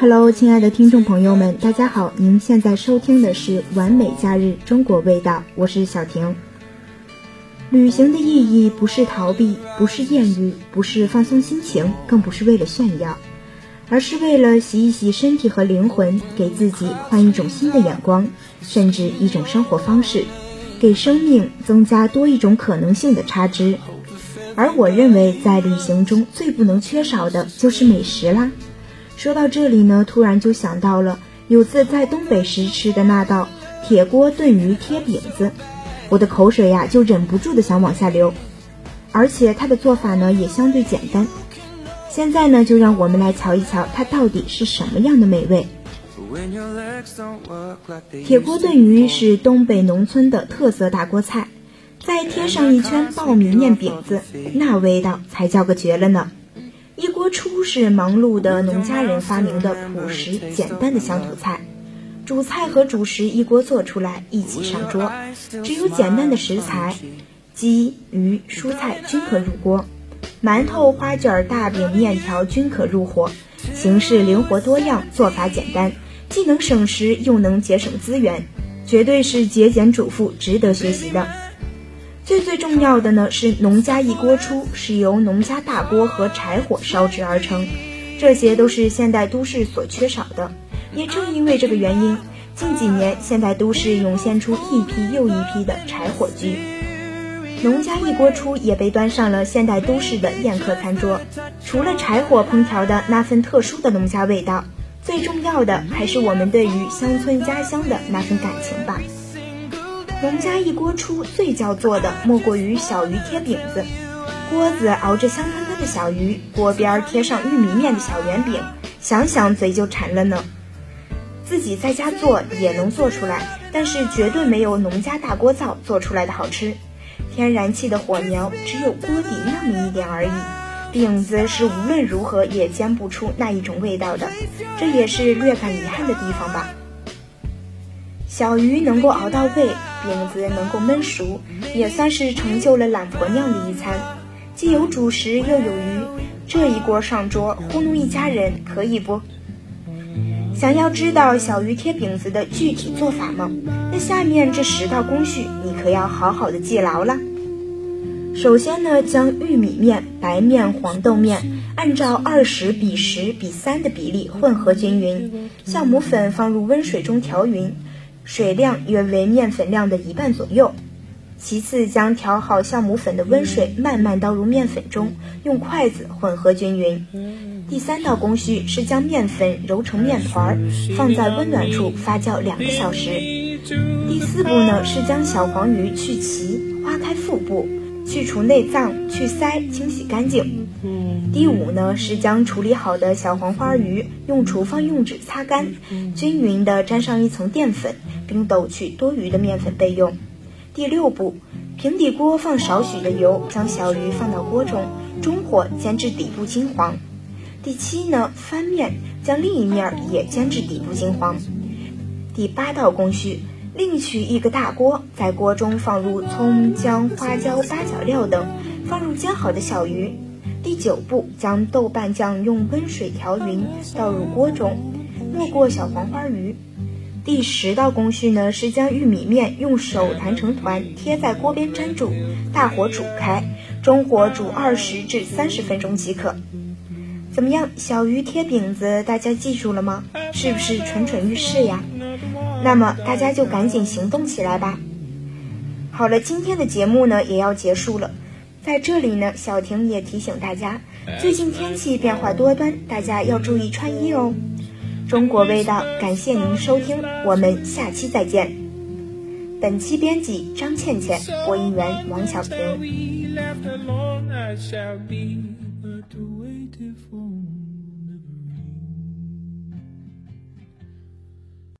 Hello，亲爱的听众朋友们，大家好！您现在收听的是《完美假日中国味道》，我是小婷。旅行的意义不是逃避，不是艳遇，不是放松心情，更不是为了炫耀，而是为了洗一洗身体和灵魂，给自己换一种新的眼光，甚至一种生活方式，给生命增加多一种可能性的差值。而我认为，在旅行中最不能缺少的就是美食啦。说到这里呢，突然就想到了有次在东北时吃的那道铁锅炖鱼贴饼子，我的口水呀就忍不住的想往下流。而且它的做法呢也相对简单。现在呢，就让我们来瞧一瞧它到底是什么样的美味。铁锅炖鱼是东北农村的特色大锅菜，再贴上一圈爆米面饼子，那味道才叫个绝了呢。一锅出是忙碌的农家人发明的朴实简单的乡土菜，主菜和主食一锅做出来一起上桌，只有简单的食材，鸡、鱼、蔬菜均可入锅，馒头、花卷、大饼、面条均可入伙，形式灵活多样，做法简单，既能省时又能节省资源，绝对是节俭主妇值得学习的。最最重要的呢是农家一锅出，是由农家大锅和柴火烧制而成，这些都是现代都市所缺少的。也正因为这个原因，近几年现代都市涌现出一批又一批的柴火居，农家一锅出也被端上了现代都市的宴客餐桌。除了柴火烹调的那份特殊的农家味道，最重要的还是我们对于乡村家乡的那份感情吧。农家一锅出，最叫做的莫过于小鱼贴饼子。锅子熬着香喷喷的小鱼，锅边贴上玉米面的小圆饼，想想嘴就馋了呢。自己在家做也能做出来，但是绝对没有农家大锅灶做出来的好吃。天然气的火苗只有锅底那么一点而已，饼子是无论如何也煎不出那一种味道的，这也是略感遗憾的地方吧。小鱼能够熬到位。饼子能够焖熟，也算是成就了懒婆娘的一餐，既有主食又有鱼，这一锅上桌，糊弄一家人可以不？想要知道小鱼贴饼子的具体做法吗？那下面这十道工序你可要好好的记牢了。首先呢，将玉米面、白面、黄豆面按照二十比十比三的比例混合均匀，酵母粉放入温水中调匀。水量约为面粉量的一半左右。其次，将调好酵母粉的温水慢慢倒入面粉中，用筷子混合均匀。第三道工序是将面粉揉成面团，放在温暖处发酵两个小时。第四步呢，是将小黄鱼去鳍，划开腹部。去除内脏，去鳃，清洗干净。第五呢，是将处理好的小黄花鱼用厨房用纸擦干，均匀的沾上一层淀粉，并抖去多余的面粉备用。第六步，平底锅放少许的油，将小鱼放到锅中，中火煎至底部金黄。第七呢，翻面，将另一面也煎至底部金黄。第八道工序。另取一个大锅，在锅中放入葱、姜、花椒、八角料等，放入煎好的小鱼。第九步，将豆瓣酱用温水调匀，倒入锅中，没过小黄花鱼。第十道工序呢，是将玉米面用手弹成团，贴在锅边粘住，大火煮开，中火煮二十至三十分钟即可。怎么样，小鱼贴饼子大家记住了吗？是不是蠢蠢欲试呀？那么大家就赶紧行动起来吧。好了，今天的节目呢也要结束了，在这里呢，小婷也提醒大家，最近天气变化多端，大家要注意穿衣哦。中国味道，感谢您收听，我们下期再见。本期编辑张倩倩，播音员王小平。